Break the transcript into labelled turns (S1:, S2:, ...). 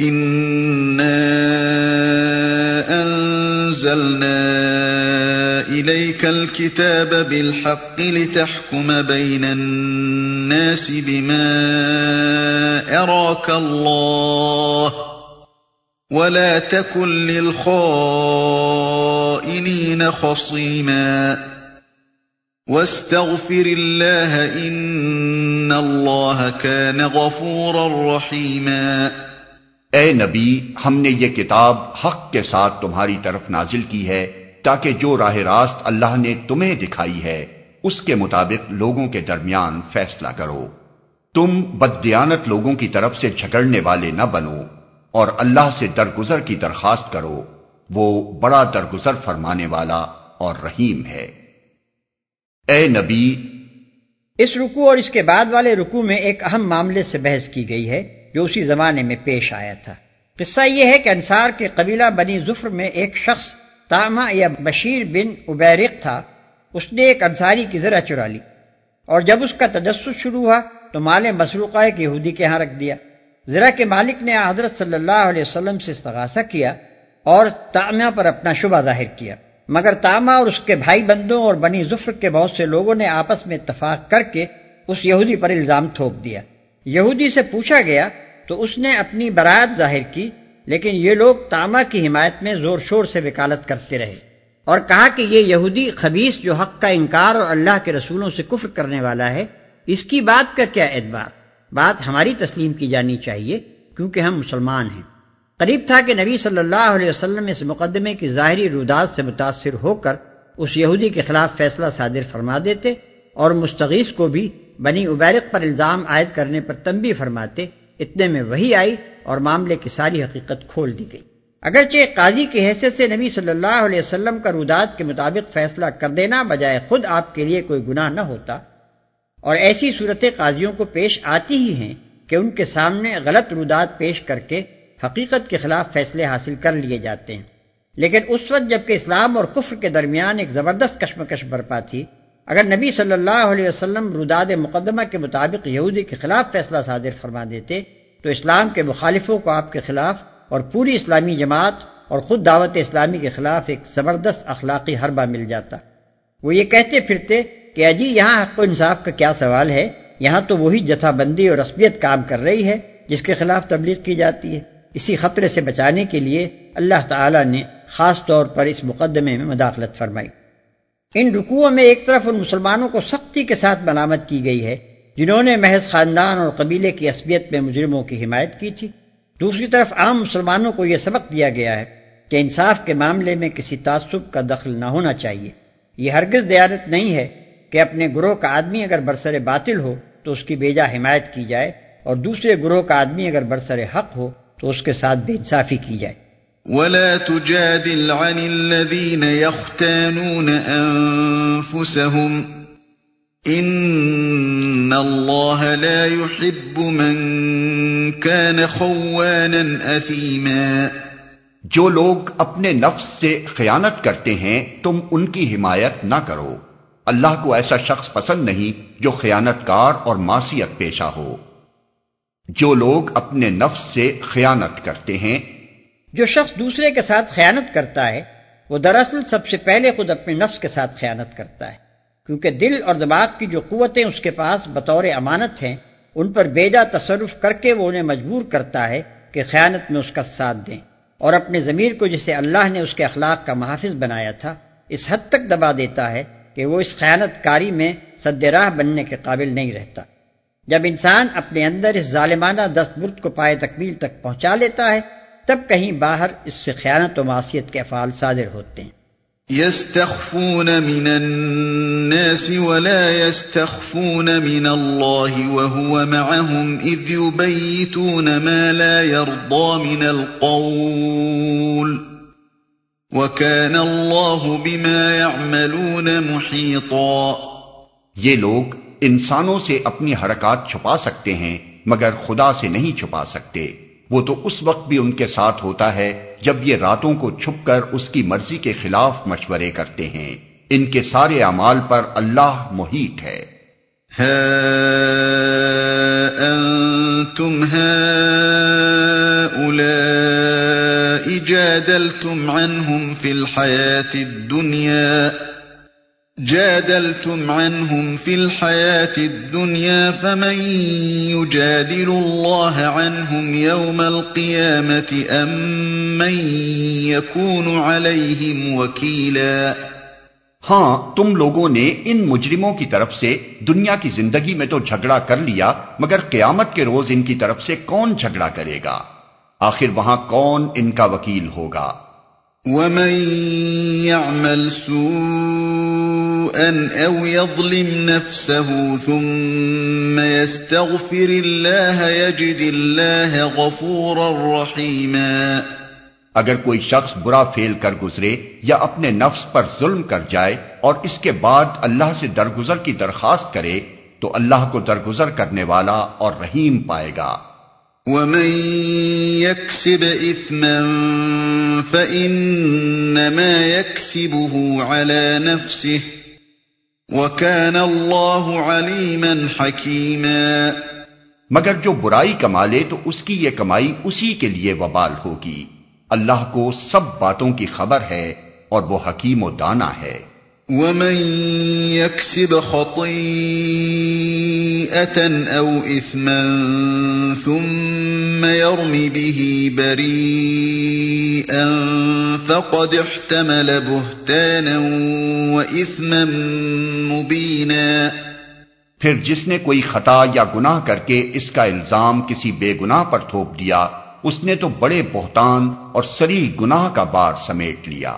S1: إنا أنزلنا الكتاب بالحق لتحكم بين الناس بما أراك الله ولا تكن للخائنين خصيما واستغفر الله إن الله كان غفورا رحيما
S2: اے نبی، ہم نے یہ کتاب حق کے ساتھ تمہاری طرف نازل کی ہے تاکہ جو راہ راست اللہ نے تمہیں دکھائی ہے، اس کے مطابق لوگوں کے درمیان فیصلہ کرو۔ تم بدیانت لوگوں کی طرف سے جھگڑنے والے نہ بنو اور اللہ سے درگزر کی درخواست کرو۔ وہ بڑا درگزر فرمانے والا اور رحیم ہے۔ اے نبی،
S3: اس رکو اور اس کے بعد والے رکو میں ایک اہم معاملے سے بحث کی گئی ہے۔ جو اسی زمانے میں پیش آیا تھا۔ قصہ یہ ہے کہ انصار کے قبیلہ بنی ظفر میں ایک شخص تاما یا بشیر بن ابیرق تھا۔ اس نے ایک انصاری کی ذرا چرا لی۔ اور جب اس کا تجسس شروع ہوا تو مال مسروقہ ایک یہودی کے ہاں رکھ دیا۔ ذرا کے مالک نے حضرت صلی اللہ علیہ وسلم سے استغاثہ کیا اور تامہ پر اپنا شبہ ظاہر کیا۔ مگر تاما اور اس کے بھائی بندوں اور بنی ظفر کے بہت سے لوگوں نے آپس میں اتفاق کر کے اس یہودی پر الزام تھوک دیا۔ یہودی سے پوچھا گیا تو اس نے اپنی برات ظاہر کی، لیکن یہ لوگ تاما کی حمایت میں زور شور سے وکالت کرتے رہے اور کہا کہ یہ یہودی خبیص جو حق کا انکار اور اللہ کے رسولوں سے کفر کرنے والا ہے، اس کی بات کا کیا اعتبار؟ بات ہماری تسلیم کی جانی چاہیے، کیونکہ ہم مسلمان ہیں۔ قریب تھا کہ نبی صلی اللہ علیہ وسلم اس مقدمے کی ظاہری رودات سے متاثر ہو کر اس یہودی کے خلاف فیصلہ صادر فرما دیتے اور مستغیث کو بھی بنی عبیرق پر الزام عائد کرنے پر تنبی فرماتے، اتنے میں وہی آئی اور معاملے کی ساری حقیقت کھول دی گئی۔ اگرچہ قاضی کی حیثیت سے نبی صلی اللہ علیہ وسلم کا رودات کے مطابق فیصلہ کر دینا بجائے خود آپ کے لیے کوئی گناہ نہ ہوتا، اور ایسی صورتیں قاضیوں کو پیش آتی ہی ہیں کہ ان کے سامنے غلط رودات پیش کر کے حقیقت کے خلاف فیصلے حاصل کر لیے جاتے ہیں۔ لیکن اس وقت جبکہ اسلام اور کفر کے درمیان ایک زبردست کشمکش برپا تھی اگر نبی صلی اللہ علیہ وسلم روداد مقدمہ کے مطابق یہودی کے خلاف فیصلہ صادر فرما دیتے، تو اسلام کے مخالفوں کو آپ کے خلاف اور پوری اسلامی جماعت اور خود دعوت اسلامی کے خلاف ایک زبردست اخلاقی حربہ مل جاتا۔ وہ یہ کہتے پھرتے کہ اجی یہاں حق و انصاف کا کیا سوال ہے؟ یہاں تو وہی جتھا بندی اور رسمیت کام کر رہی ہے جس کے خلاف تبلیغ کی جاتی ہے۔ اسی خطرے سے بچانے کے لیے اللہ تعالی نے خاص طور پر اس مقدمے میں مداخلت فرمائی۔ ان رکوعوں میں ایک طرف ان مسلمانوں کو سختی کے ساتھ ملامت کی گئی ہے، جنہوں نے محض خاندان اور قبیلے کی عصبیت میں مجرموں کی حمایت کی تھی۔ دوسری طرف عام مسلمانوں کو یہ سبق دیا گیا ہے کہ انصاف کے معاملے میں کسی تعصب کا دخل نہ ہونا چاہیے۔ یہ ہرگز دیانت نہیں ہے کہ اپنے گروہ کا آدمی اگر برسر باطل ہو تو اس کی بیجا حمایت کی جائے اور دوسرے گروہ کا آدمی اگر برسر حق ہو تو اس کے ساتھ بے انصافی کی جائے۔
S1: ولا تجادل عن الذين يختانون أنفسهم. إن الله لا يحب من كان خوانا أثيما.
S2: جو لوگ اپنے نفس سے خیانت کرتے ہیں، تم ان کی حمایت نہ کرو۔ اللہ کو ایسا شخص پسند نہیں جو خیانت کار اور معصیت پیشہ ہو۔ جو لوگ اپنے نفس سے خیانت کرتے ہیں
S3: جو شخص دوسرے کے ساتھ خیانت کرتا ہے، وہ دراصل سب سے پہلے خود اپنے نفس کے ساتھ خیانت کرتا ہے۔ کیونکہ دل اور دماغ کی جو قوتیں اس کے پاس بطور امانت ہیں، ان پر بیجا تصرف کر کے وہ انہیں مجبور کرتا ہے کہ خیانت میں اس کا ساتھ دیں۔ اور اپنے ضمیر کو جسے اللہ نے اس کے اخلاق کا محافظ بنایا تھا، اس حد تک دبا دیتا ہے کہ وہ اس خیانت کاری میں سد راہ بننے کے قابل نہیں رہتا۔ جب انسان اپنے اندر اس ظالمانہ دست برد کو پائے تکمیل تک پہنچا لیتا ہے تب کہیں باہر اس سے خیانت و معاشیت کے افعال صادر ہوتے ہیں۔
S1: يستخفون من الناس ولا يستخفون من الله وهو معهم إذ يبيتون ما لا يرضى من القول وكان الله بما يعملون محيطا
S2: یہ لوگ انسانوں سے اپنی حرکات چھپا سکتے ہیں مگر خدا سے نہیں چھپا سکتے۔ وہ تو اس وقت بھی ان کے ساتھ ہوتا ہے جب یہ راتوں کو چھپ کر اس کی مرضی کے خلاف مشورے کرتے ہیں۔ ان کے سارے اعمال پر اللہ محیط ہے۔
S1: ها أنتم هؤلاء جادلتم عنهم في الحياة الدنيا جادلتم عنهم في الحياة الدنيا فمن يجادل الله عنهم يوم القيامة أم من يكون عليهم وكيلا؟
S2: ہاں تم لوگوں نے ان مجرموں کی طرف سے دنیا کی زندگی میں تو جھگڑا کر لیا، مگر قیامت کے روز ان کی طرف سے کون جھگڑا کرے گا؟ آخر وہاں کون ان کا وکیل ہوگا؟
S1: ومن يعمل سوءا او يظلم نفسه ثم يستغفر الله يجد الله غفورا رحيما
S2: اگر کوئی شخص برا فیل کر گزرے یا اپنے نفس پر ظلم کر جائے اور اس کے بعد اللہ سے درگزر کی درخواست کرے تو اللہ کو درگزر کرنے والا اور رحیم پائے گا۔
S1: ومن يكسب اثما فانما يكسبه على نفسه وكان الله عليما حكيما
S2: مگر جو برائی کما لے تو اس کی یہ کمائی اسی کے لیے وبال ہوگی۔ اللہ کو سب باتوں کی خبر ہے اور وہ حکیم و دانا ہے۔
S1: ومن يكسب خطيئة أو إثما ثم يرم به بريئا فقد احتمل بهتانا وإثما مبينا
S2: پھر جس نے کوئی خطا یا گناہ کر کے اس کا الزام کسی بے گناہ پر تھوپ دیا، اس نے تو بڑے بہتان اور سری گناہ کا بار سمیٹ لیا۔